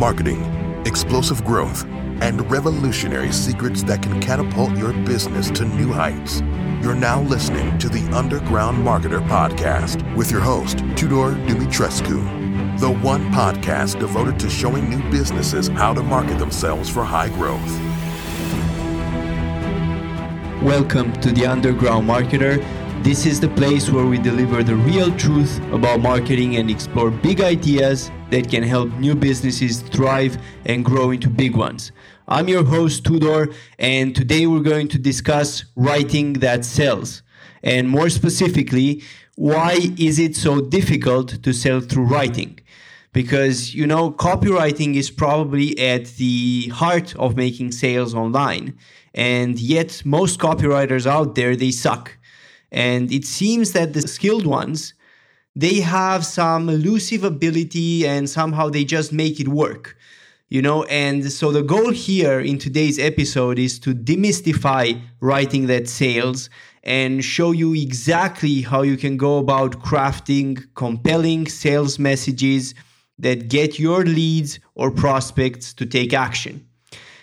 marketing, explosive growth, and revolutionary secrets that can catapult your business to new heights. You're now listening to the Underground Marketer Podcast with your host, Tudor Dumitrescu, the one podcast devoted to showing new businesses how to market themselves for high growth. Welcome to the Underground Marketer. This is the place where we deliver the real truth about marketing and explore big ideas that can help new businesses thrive and grow into big ones. I'm your host, Tudor, and today we're going to discuss writing that sells. And more specifically, why is it so difficult to sell through writing? Because, you know, copywriting is probably at the heart of making sales online. And yet, most copywriters out there, they suck. And it seems that the skilled ones, they have some elusive ability and somehow they just make it work you know? And so the goal here in today's episode is to demystify writing that sales and show you exactly how you can go about crafting compelling sales messages that get your leads or prospects to take action.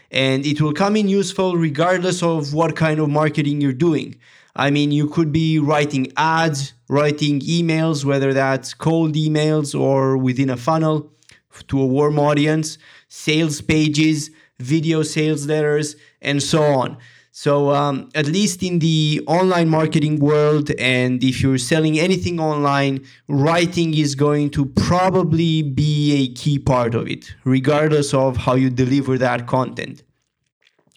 And it will come in useful regardless of what kind of marketing you're doing I mean, you could be writing ads, writing emails, whether that's cold emails or within a funnel to a warm audience, sales pages, video sales letters, and so on. So, um, at least in the online marketing world, and if you're selling anything online, writing is going to probably be a key part of it, regardless of how you deliver that content.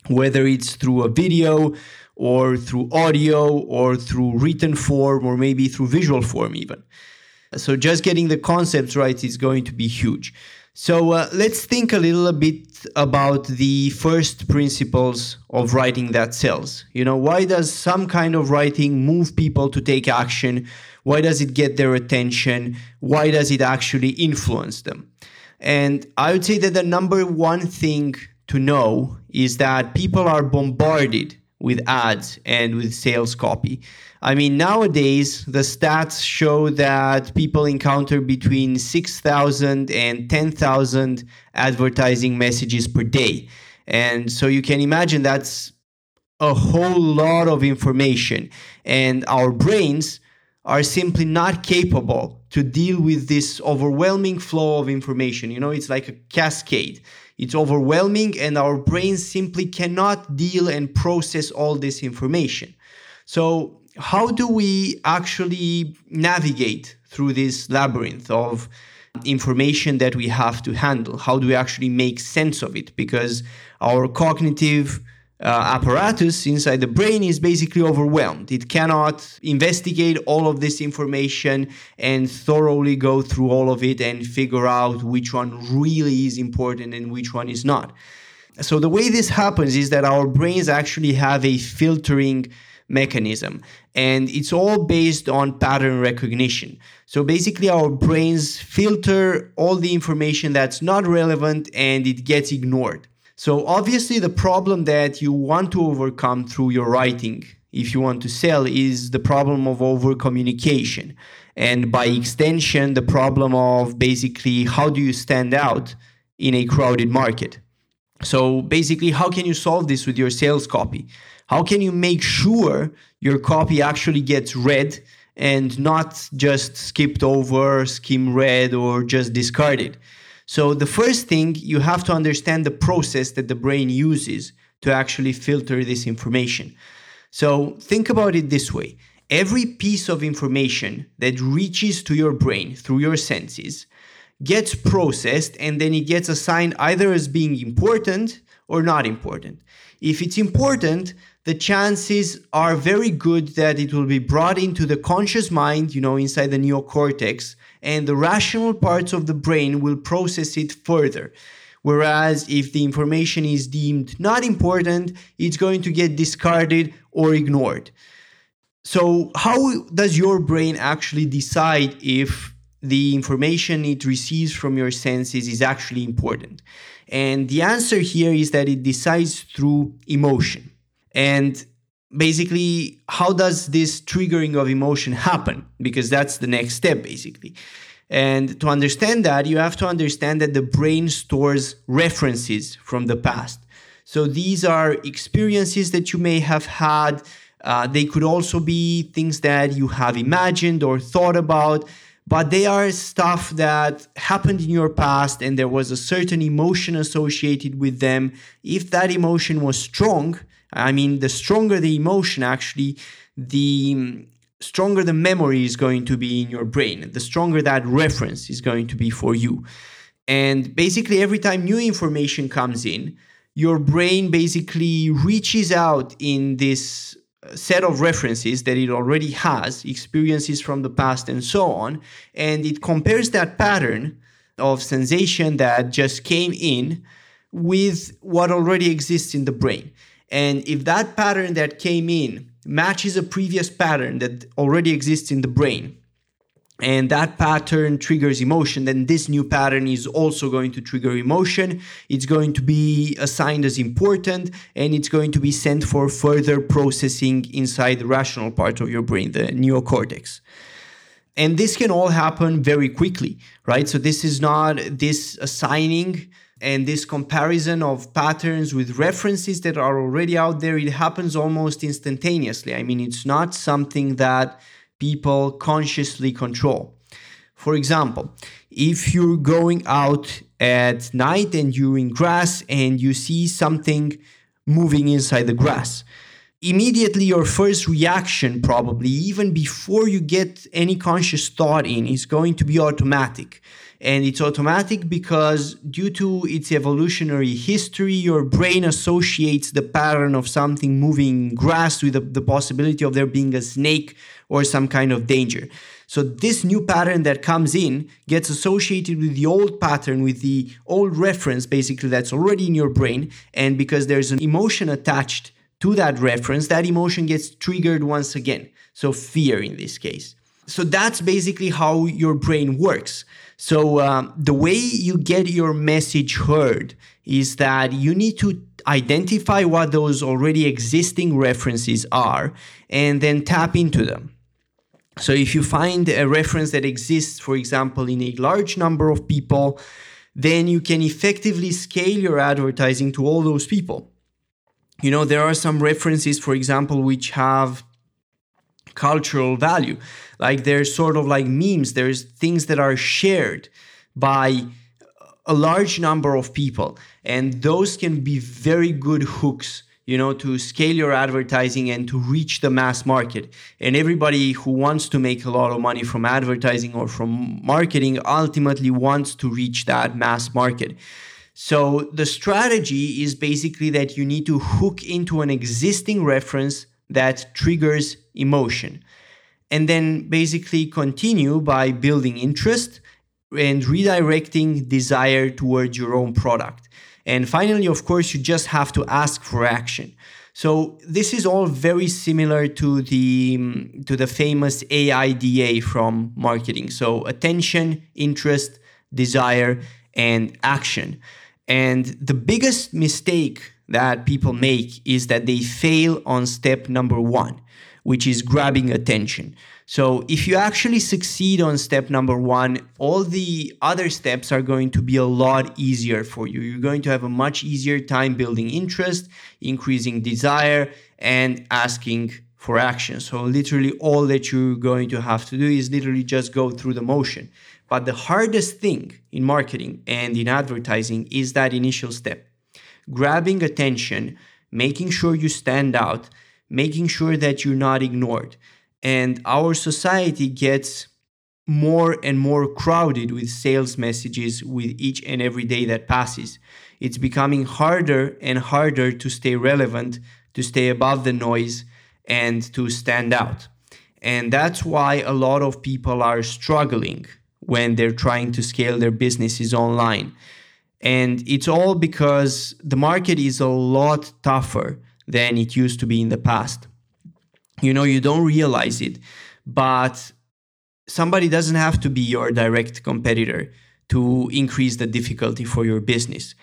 Whether it's through a video, or through audio or through written form or maybe through visual form even. So just getting the concepts right is going to be huge. So uh, let's think a little bit about the first principles of writing that sells. You know, why does some kind of writing move people to take action? Why does it get their attention? Why does it actually influence them? And I would say that the number one thing to know is that people are bombarded with ads and with sales copy. I mean, nowadays, the stats show that people encounter between 6,000 and 10,000 advertising messages per day. And so you can imagine that's a whole lot of information. And our brains are simply not capable to deal with this overwhelming flow of information. You know, it's like a cascade. It's overwhelming, and our brains simply cannot deal and process all this information. So, how do we actually navigate through this labyrinth of information that we have to handle? How do we actually make sense of it? Because our cognitive uh, apparatus inside the brain is basically overwhelmed. It cannot investigate all of this information and thoroughly go through all of it and figure out which one really is important and which one is not. So, the way this happens is that our brains actually have a filtering mechanism and it's all based on pattern recognition. So, basically, our brains filter all the information that's not relevant and it gets ignored. So, obviously, the problem that you want to overcome through your writing, if you want to sell, is the problem of over communication. And by extension, the problem of basically how do you stand out in a crowded market. So, basically, how can you solve this with your sales copy? How can you make sure your copy actually gets read and not just skipped over, skim read, or just discarded? So the first thing you have to understand the process that the brain uses to actually filter this information. So think about it this way. Every piece of information that reaches to your brain through your senses gets processed and then it gets assigned either as being important or not important. If it's important, the chances are very good that it will be brought into the conscious mind, you know, inside the neocortex, and the rational parts of the brain will process it further. Whereas if the information is deemed not important, it's going to get discarded or ignored. So, how does your brain actually decide if the information it receives from your senses is actually important? And the answer here is that it decides through emotion. And basically how does this triggering of emotion happen because that's the next step basically And to understand that, you have to understand that the brain stores references from the past. So these are experiences that you may have had. Uh, they could also be things that you have imagined or thought about, but they are stuff that happened in your past and there was a certain emotion associated with them. If that emotion was strong, I mean, the stronger the emotion, actually, the mm, stronger the memory is going to be in your brain, the stronger that reference is going to be for you. And basically, every time new information comes in, your brain basically reaches out in this uh, set of references that it already has, experiences from the past, and so on, and it compares that pattern of sensation that just came in with what already exists in the brain. And if that pattern that came in matches a previous pattern that already exists in the brain and that pattern triggers emotion, then this new pattern is also going to trigger emotion. It's going to be assigned as important and it's going to be sent for further processing inside the rational part of your brain, the neocortex. And this can all happen very quickly, right? So, this is not this assigning and this comparison of patterns with references that are already out there it happens almost instantaneously. I mean it's not something that people consciously control. For example if you're going out at night and you're in grass and you see something moving inside the grass immediately your first reaction probably even before you get any conscious thought in is going to be automatic and it's automatic because due to its evolutionary history your brain associates the pattern of something moving grass with the, the, possibility of there being a snake or some kind of danger. So this new pattern that comes in gets associated with the old pattern with the old reference basically that's already in your brain. And because there's an emotion attached to that reference that emotion gets triggered once again. So fear in this case so that's basically how your brain works so um, the way you get your message heard is that you need to identify what those already existing references are and then tap into them. So if you find a reference that exists, for example, in a large number of people, then you can effectively scale your advertising to all those people. You know, there are some references, for example, which have cultural value. Like there's sort of like memes, there's things that are shared by a large number of people. And those can be very good hooks, you know, to scale your advertising and to reach the mass market. And everybody who wants to make a lot of money from advertising or from marketing ultimately wants to reach that mass market. So the strategy is basically that you need to hook into an existing reference that triggers emotion. And then basically continue by building interest and redirecting desire towards your own product. And finally, of course, you just have to ask for action. So this is all very similar to the um, to the famous AIDA from marketing. So attention, interest, desire, and action. And the biggest mistake that people make is that they fail on step number one, which is grabbing attention. So if you actually succeed on step number one, all the other steps are going to be a lot easier for you. You're going to have a much easier time building interest, increasing desire, and asking for action. So literally all that you're going to have to do is literally just go through the motion. But the hardest thing in marketing and in advertising is that initial step grabbing attention, making sure you stand out, making sure that you're not ignored. And our society gets more and more crowded with sales messages with each and every day that passes. It's becoming harder and harder to stay relevant, to stay above the noise, and to stand out. And that's why a lot of people are struggling when they're trying to scale their businesses online and it's all because the market is a lot tougher than it used to be in the past. You know, you don't realize it, but somebody doesn't have to be your direct competitor to increase the difficulty for your business.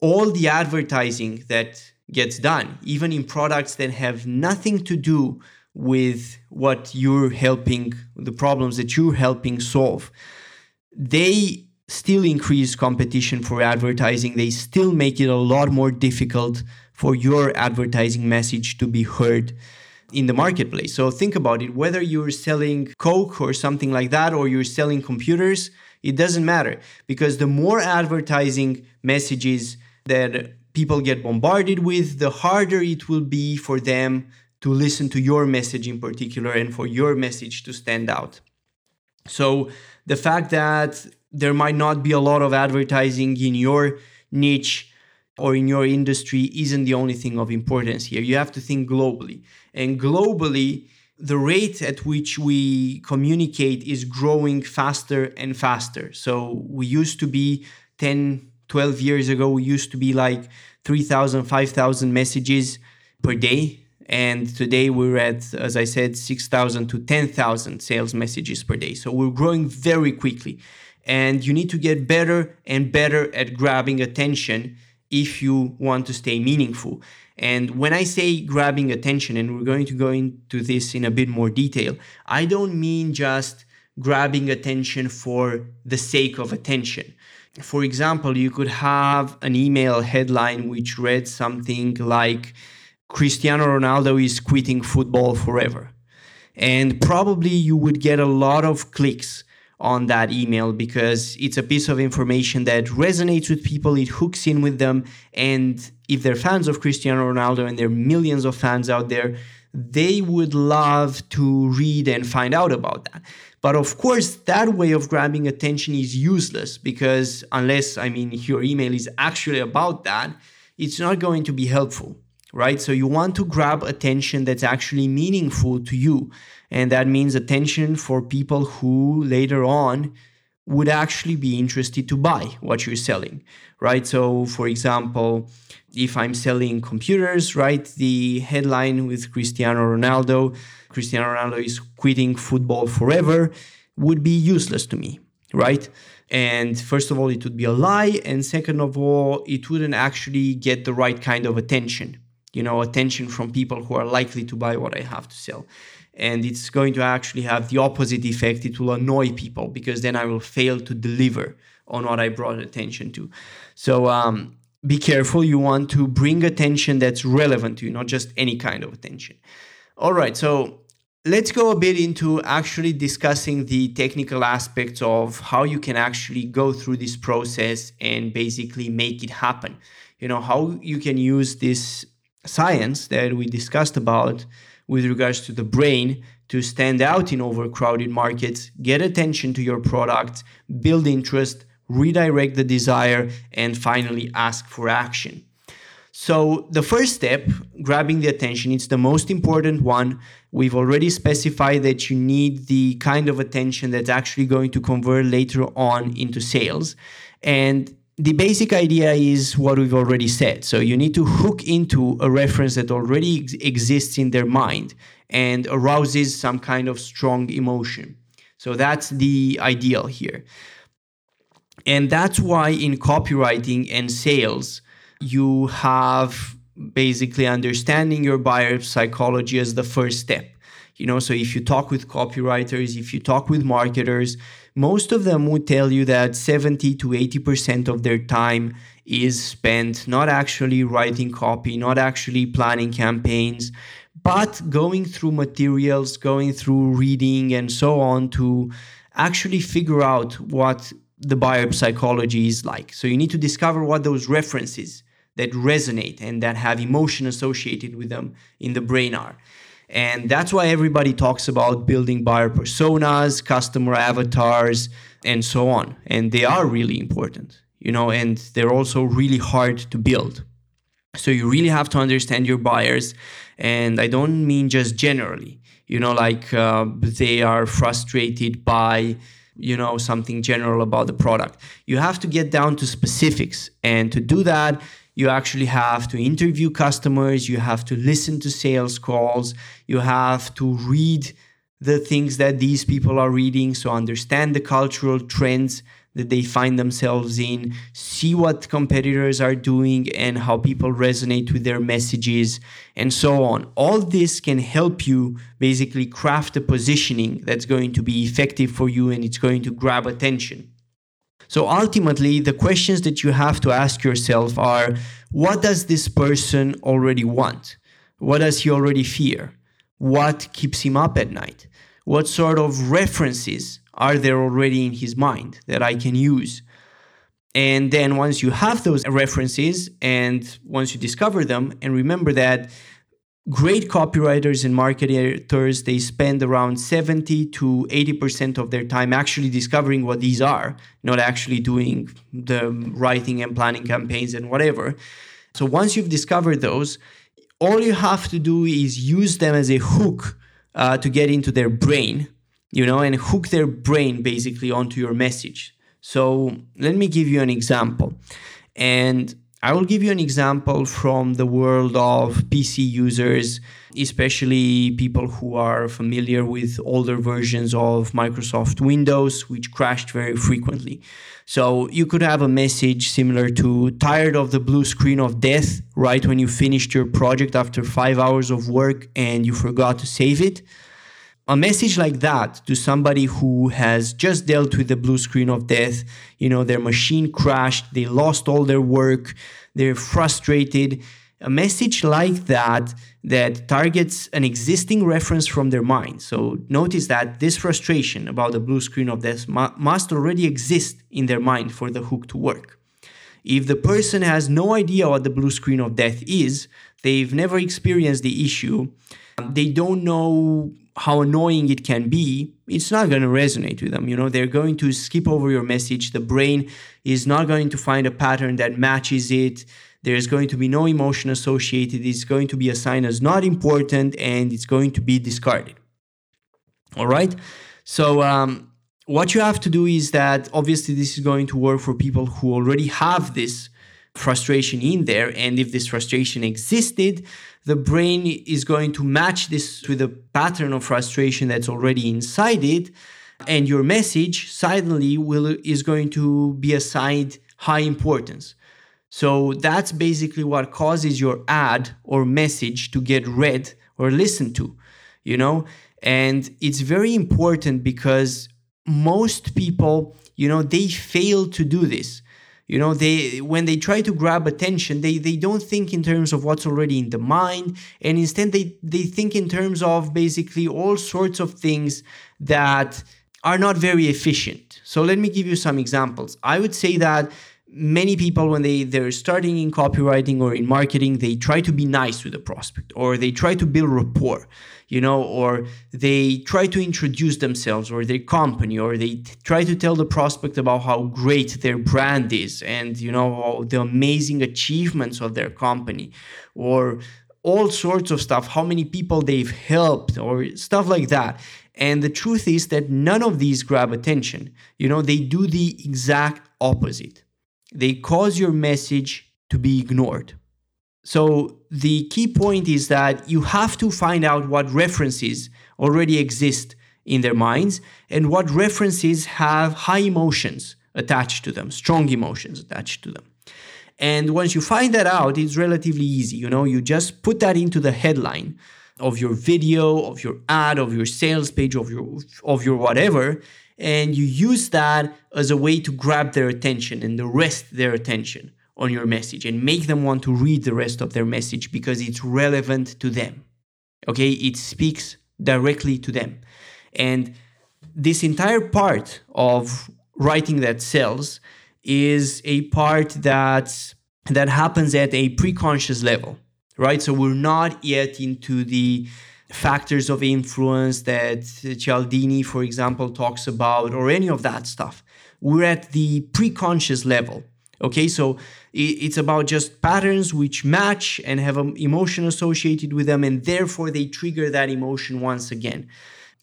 All the advertising that gets done, even in products that have nothing to do with what you're helping, the problems that you're helping solve, they still increase competition for advertising. They still make it a lot more difficult for your advertising message to be heard in the marketplace. So think about it whether you're selling Coke or something like that, or you're selling computers, it doesn't matter because the more advertising messages that people get bombarded with, the harder it will be for them to listen to your message in particular and for your message to stand out. So the fact that there might not be a lot of advertising in your niche or in your industry isn't the only thing of importance here. You have to think globally. And globally, the rate at which we communicate is growing faster and faster. So we used to be 10, 12 years ago, we used to be like 3,000, 5,000 messages per day. And today we're at, as I said, 6,000 to 10,000 sales messages per day. So we're growing very quickly. And you need to get better and better at grabbing attention if you want to stay meaningful. And when I say grabbing attention, and we're going to go into this in a bit more detail, I don't mean just grabbing attention for the sake of attention. For example, you could have an email headline which read something like Cristiano Ronaldo is quitting football forever. And probably you would get a lot of clicks on that email because it's a piece of information that resonates with people, it hooks in with them. And if they're fans of Cristiano Ronaldo and there are millions of fans out there, they would love to read and find out about that. But of course, that way of grabbing attention is useless because unless, I mean, your email is actually about that, it's not going to be helpful, right? So you want to grab attention that's actually meaningful to you. And that means attention for people who later on would actually be interested to buy what you're selling, right? So, for example, if I'm selling computers, right, the headline with Cristiano Ronaldo, Cristiano Ronaldo is quitting football forever, would be useless to me, right? And first of all, it would be a lie. And second of all, it wouldn't actually get the right kind of attention, you know, attention from people who are likely to buy what I have to sell and it's going to actually have the opposite effect. It will annoy people because then I will fail to deliver on what I brought attention to. So um, be careful. You want to bring attention that's relevant to you, not just any kind of attention. All right, so let's go a bit into actually discussing the technical aspects of how you can actually go through this process and basically make it happen. You know, how you can use this science that we discussed about with regards to the brain to stand out in overcrowded markets, get attention to your product, build interest, redirect the desire, and finally ask for action. So, the first step, grabbing the attention, it's the most important one. We've already specified that you need the kind of attention that's actually going to convert later on into sales. And the basic idea is what we've already said. So you need to hook into a reference that already ex- exists in their mind and arouses some kind of strong emotion. So that's the ideal here. And that's why in copywriting and sales, you have basically understanding your buyer psychology as the first step. You know, so if you talk with copywriters, if you talk with marketers, most of them would tell you that 70 to 80% of their time is spent not actually writing copy, not actually planning campaigns, but going through materials, going through reading, and so on to actually figure out what the buyer psychology is like. So you need to discover what those references that resonate and that have emotion associated with them in the brain are. And that's why everybody talks about building buyer personas, customer avatars, and so on. And they are really important, you know, and they're also really hard to build. So you really have to understand your buyers. And I don't mean just generally, you know, like uh, they are frustrated by, you know, something general about the product. You have to get down to specifics. And to do that, you actually have to interview customers, you have to listen to sales calls, you have to read the things that these people are reading, so understand the cultural trends that they find themselves in, see what competitors are doing and how people resonate with their messages, and so on. All this can help you basically craft a positioning that's going to be effective for you and it's going to grab attention So ultimately, the questions that you have to ask yourself are what does this person already want? What does he already fear? What keeps him up at night? What sort of references are there already in his mind that I can use? And then once you have those references and once you discover them, and remember that great copywriters and marketers they spend around 70 to 80% of their time actually discovering what these are not actually doing the writing and planning campaigns and whatever. So once you've discovered those all you have to do is use them as a hook uh, to get into their brain you know and hook their brain basically onto your message. So let me give you an example. And I will give you an example from the world of PC users, especially people who are familiar with older versions of Microsoft Windows, which crashed very frequently. So you could have a message similar to tired of the blue screen of death right when you finished your project after five hours of work and you forgot to save it a message like that to somebody who has just dealt with the blue screen of death, you know, their machine crashed, they lost all their work, they're frustrated. A message like that that targets an existing reference from their mind. So notice that this frustration about the blue screen of death mu- must already exist in their mind for the hook to work. If the person has no idea what the blue screen of death is, they've never experienced the issue, they don't know how annoying it can be, it's not going to resonate with them. You know, they're going to skip over your message. The brain is not going to find a pattern that matches it. There's going to be no emotion associated. It's going to be assigned as not important and it's going to be discarded. All right. So, um, what you have to do is that obviously this is going to work for people who already have this frustration in there. And if this frustration existed, the brain is going to match this with a pattern of frustration that's already inside it. And your message suddenly will is going to be assigned high importance. So that's basically what causes your ad or message to get read or listened to, you know? And it's very important because most people, you know, they fail to do this you know they when they try to grab attention they they don't think in terms of what's already in the mind and instead they they think in terms of basically all sorts of things that are not very efficient. So let me give you some examples. I would say that many people when they they're starting in copywriting or in marketing they try to be nice to the prospect or they try to build rapport you know or they try to introduce themselves or their company or they t- try to tell the prospect about how great their brand is and you know the amazing achievements of their company or all sorts of stuff how many people they've helped or stuff like that. And the truth is that none of these grab attention you know they do the exact opposite they cause your message to be ignored. So the key point is that you have to find out what references already exist in their minds and what references have high emotions attached to them, strong emotions attached to them. And once you find that out, it's relatively easy. You know, you just put that into the headline of your video, of your ad, of your sales page, of your of your whatever, and you use that as a way to grab their attention and arrest their attention on your message and make them want to read the rest of their message because it's relevant to them. Okay, it speaks directly to them. And this entire part of writing that sells is a part that that happens at a pre-conscious level, right? So we're not yet into the factors of influence that Cialdini, for example, talks about, or any of that stuff. We're at the pre-conscious level. Okay, so it's about just patterns which match and have an emotion associated with them, and therefore they trigger that emotion once again.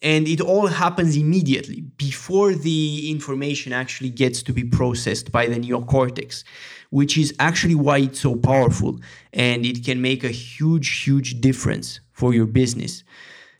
And it all happens immediately before the information actually gets to be processed by the neocortex, which is actually why it's so powerful and it can make a huge, huge difference for your business.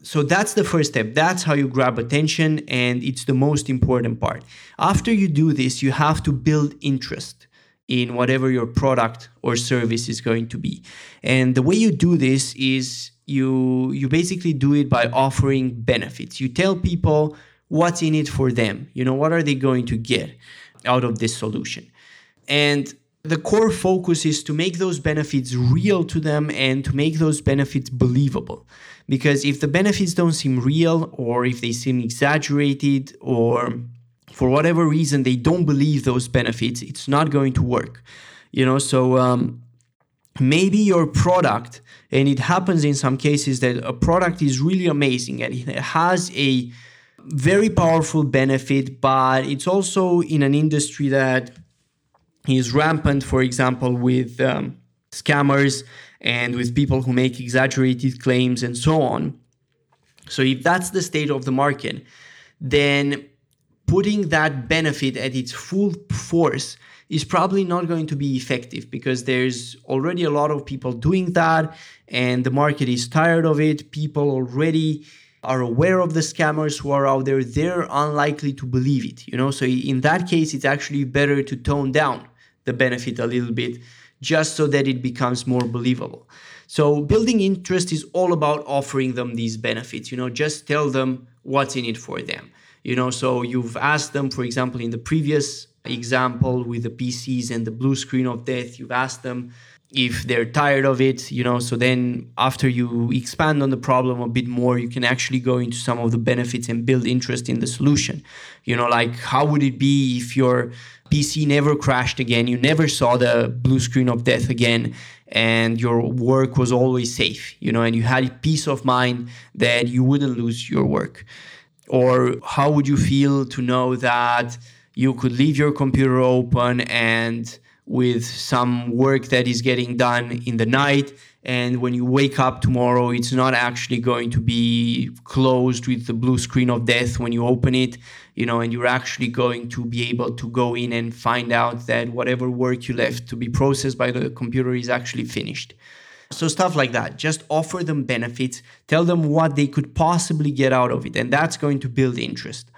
So that's the first step. That's how you grab attention, and it's the most important part. After you do this, you have to build interest in whatever your product or service is going to be. And the way you do this is you you basically do it by offering benefits. You tell people what's in it for them. You know, what are they going to get? out of this solution. And the core focus is to make those benefits real to them and to make those benefits believable. Because if the benefits don't seem real, or if they seem exaggerated, or for whatever reason they don't believe those benefits, it's not going to work. You know, so um, maybe your product, and it happens in some cases that a product is really amazing and it has a very powerful benefit, but it's also in an industry that is rampant, for example, with um, scammers and with people who make exaggerated claims and so on. So, if that's the state of the market, then putting that benefit at its full force is probably not going to be effective because there's already a lot of people doing that and the market is tired of it. People already are aware of the scammers who are out there. They're unlikely to believe it, you know? So in that case, it's actually better to tone down the benefit a little bit just so that it becomes more believable. So building interest is all about offering them these benefits, you know, just tell them what's in it for them. You know, so you've asked them, for example, in the previous example with the PCs and the blue screen of death, you've asked them if they're tired of it, you know, so then after you expand on the problem a bit more, you can actually go into some of the benefits and build interest in the solution. You know, like how would it be if your PC never crashed again, you never saw the blue screen of death again, and your work was always safe, you know, and you had peace of mind that you wouldn't lose your work? Or how would you feel to know that you could leave your computer open and with some work that is getting done in the night. And when you wake up tomorrow it's not actually going to be closed with the blue screen of death when you open it you know and you're actually going to be able to go in and find out that whatever work you left to be processed by the computer is actually finished. So stuff like that. Just offer them benefits. Tell them what they could possibly get out of it. And that's going to build interest.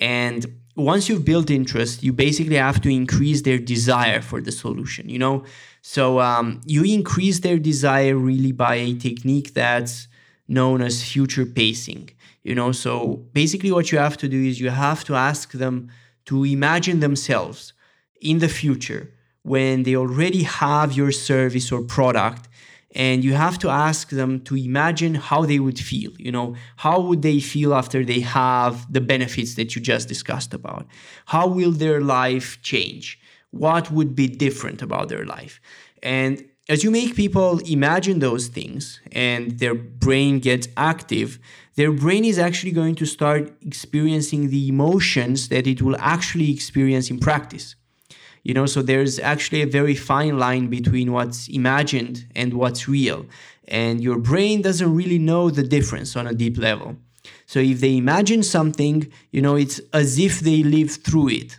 And once you've built interest, you basically have to increase their desire for the solution, you know? So um, you increase their desire really by a technique that's known as future pacing, you know? So basically, what you have to do is you have to ask them to imagine themselves in the future when they already have your service or product and you have to ask them to imagine how they would feel you know? How would they feel after they have the benefits that you just discussed about? How will their life change? What would be different about their life? And as you make people imagine those things and their brain gets active their brain is actually going to start experiencing the emotions that it will actually experience in practice you know so there's actually a very fine line between what's imagined and what's real. And your brain doesn't really know the difference on a deep level. So if they imagine something you know it's as if they live through it.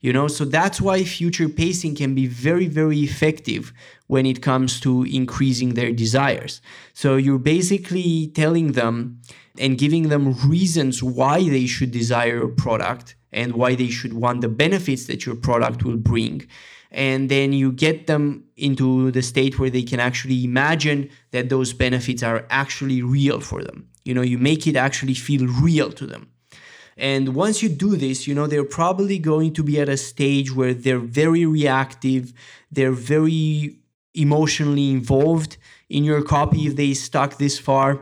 You know so that's why future pacing can be very very effective when it comes to increasing their desires. So you're basically telling them and giving them reasons why they should desire a product and why they should want the benefits that your product will bring. And then you get them into the state where they can actually imagine that those benefits are actually real for them. You know, you make it actually feel real to them. And once you do this, you know, they're probably going to be at a stage where they're very reactive, they're very emotionally involved in your copy if they stuck this far.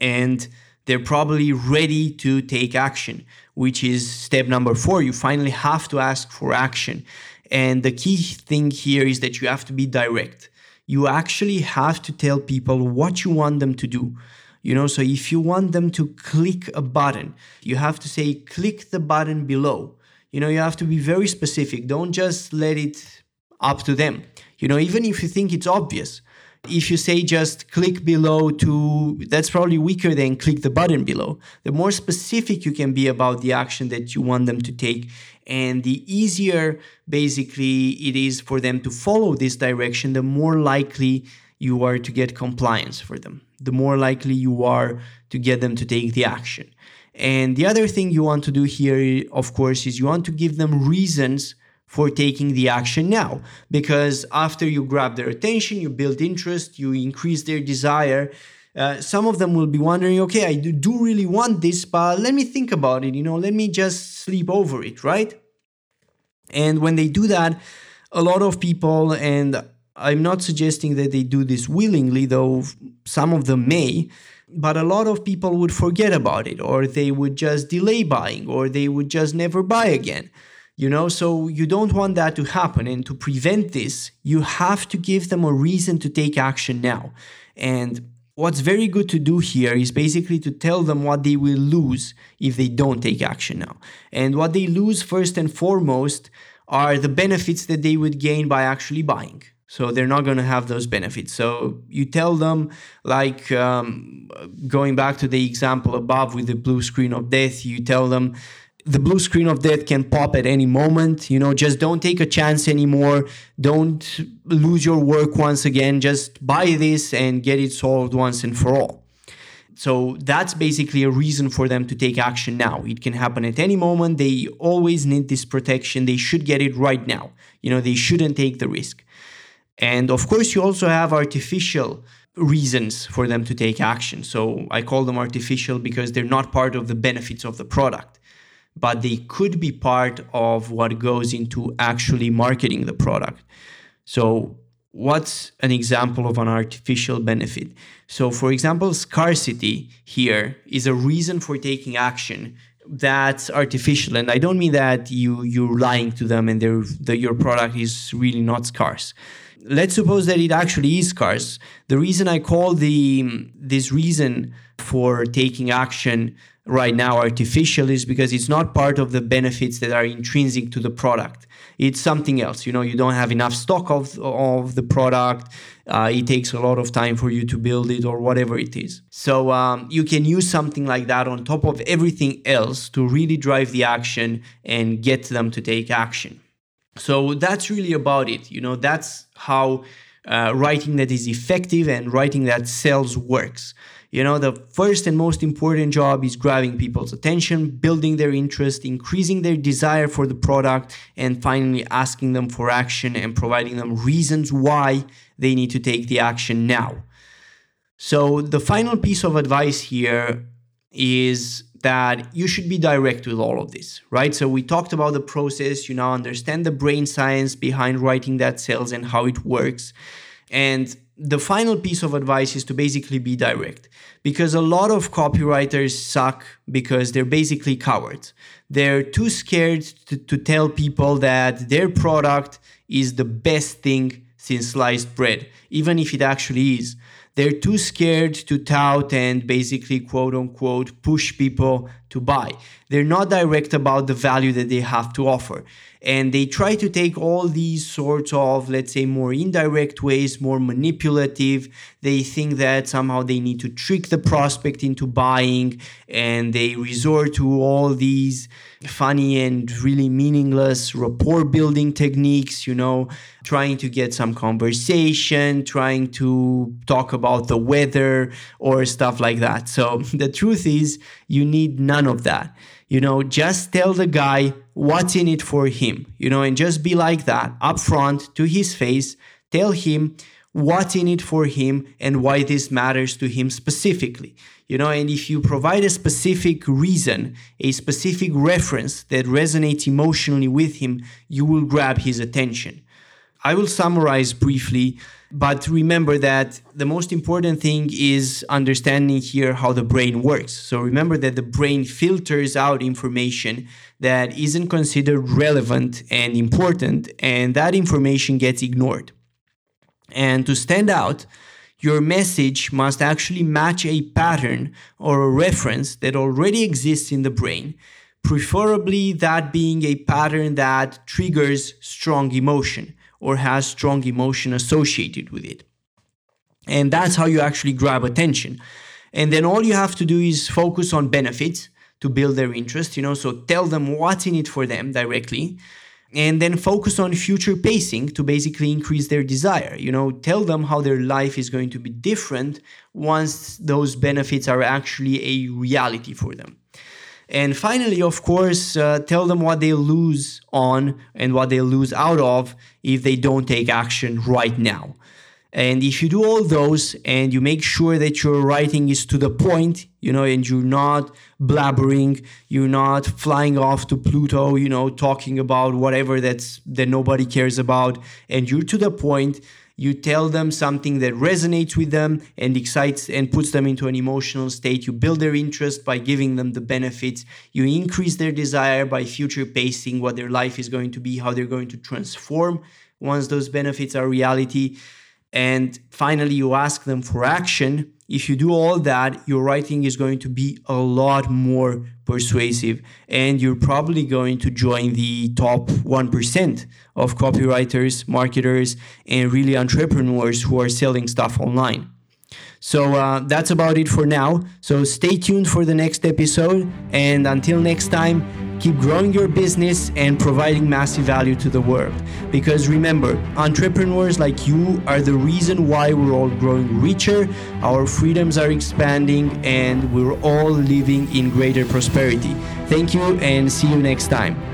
And they're probably ready to take action, which is step number four. You finally have to ask for action. And the key thing here is that you have to be direct. You actually have to tell people what you want them to do. You know, so if you want them to click a button, you have to say, click the button below. You know, you have to be very specific. Don't just let it up to them. You know, even if you think it's obvious, if you say just click below to, that's probably weaker than click the button below. The more specific you can be about the action that you want them to take, and the easier basically it is for them to follow this direction, the more likely you are to get compliance for them, the more likely you are to get them to take the action. And the other thing you want to do here, of course, is you want to give them reasons for taking the action now. Because after you grab their attention, you build interest, you increase their desire. Uh, some of them will be wondering, okay, I do, really want this, but let me think about it. You know, let me just sleep over it, right? And when they do that, a lot of people, and I'm not suggesting that they do this willingly, though some of them may, but a lot of people would forget about it, or they would just delay buying, or they would just never buy again. You know, so you don't want that to happen. And to prevent this, you have to give them a reason to take action now. And what's very good to do here is basically to tell them what they will lose if they don't take action now. And what they lose first and foremost are the benefits that they would gain by actually buying. So they're not going to have those benefits. So you tell them, like um, going back to the example above with the blue screen of death, you tell them, the blue screen of death can pop at any moment. You know, just don't take a chance anymore. Don't lose your work once again. Just buy this and get it solved once and for all. So that's basically a reason for them to take action now. It can happen at any moment. They always need this protection. They should get it right now. You know, they shouldn't take the risk. And of course, you also have artificial reasons for them to take action. So I call them artificial because they're not part of the benefits of the product but they could be part of what goes into actually marketing the product. So, what's an example of an artificial benefit? So, for example, scarcity here is a reason for taking action that's artificial and i don't mean that you you're lying to them and that your product is really not scarce let's suppose that it actually is scarce. The reason i call the this reason for taking action right now artificial is because it's not part of the benefits that are intrinsic to the product. It's something else. You know you don't have enough stock of, of the product. Uh, it takes a lot of time for you to build it or whatever it is. So um, you can use something like that on top of everything else to really drive the action and get them to take action. So that's really about it. You know that's how uh, writing that is effective and writing that sells works you know, the first and most important job is grabbing people's attention, building their interest, increasing their desire for the product, and finally asking them for action and providing them reasons why they need to take the action now. So, the final piece of advice here is that you should be direct with all of this, right? So, we talked about the process, you now understand the brain science behind writing that sales and how it works. And the final piece of advice is to basically be direct because a lot of copywriters suck because they're basically cowards. They're too scared to, to tell people that their product is the best thing since sliced bread, even if it actually is. They're too scared to tout and basically, quote unquote, push people to buy. They're not direct about the value that they have to offer. And they try to take all these sorts of, let's say, more indirect ways, more manipulative. They think that somehow they need to trick the prospect into buying, and they resort to all these funny and really meaningless rapport building techniques, you know, trying to get some conversation, trying to talk about the weather or stuff like that. So the truth is, you need none of that. You know, just tell the guy what's in it for him, you know, and just be like that upfront to his face. Tell him what's in it for him and why this matters to him specifically. You know, and if you provide a specific reason, a specific reference that resonates emotionally with him, you will grab his attention. I will summarize briefly but remember that the most important thing is understanding here how the brain works. So remember that the brain filters out information that isn't considered relevant and important, and that information gets ignored. And to stand out, your message must actually match a pattern or a reference that already exists in the brain, preferably that being a pattern that triggers strong emotion or has strong emotion associated with it. And that's how you actually grab attention. And then all you have to do is focus on benefits to build their interest, you know, so tell them what's in it for them directly. And then focus on future pacing to basically increase their desire. You know, tell them how their life is going to be different once those benefits are actually a reality for them. And finally, of course, uh, tell them what they lose on and what they lose out of if they don't take action right now. And if you do all those and you make sure that your writing is to the point, you know, and you're not blabbering, you're not flying off to Pluto, you know, talking about whatever that's that nobody cares about, and you're to the point, you tell them something that resonates with them and excites and puts them into an emotional state. You build their interest by giving them the benefits. You increase their desire by future pacing what their life is going to be, how they're going to transform once those benefits are reality and finally you ask them for action, if you do all that, your writing is going to be a lot more persuasive and you're probably going to join the top 1% of copywriters, marketers, and really entrepreneurs who are selling stuff online. So uh, that's about it for now. So stay tuned for the next episode. And until next time, keep growing your business and providing massive value to the world. Because remember, entrepreneurs like you are the reason why we're all growing richer, our freedoms are expanding, and we're all living in greater prosperity. Thank you and see you next time.